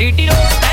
GT Road.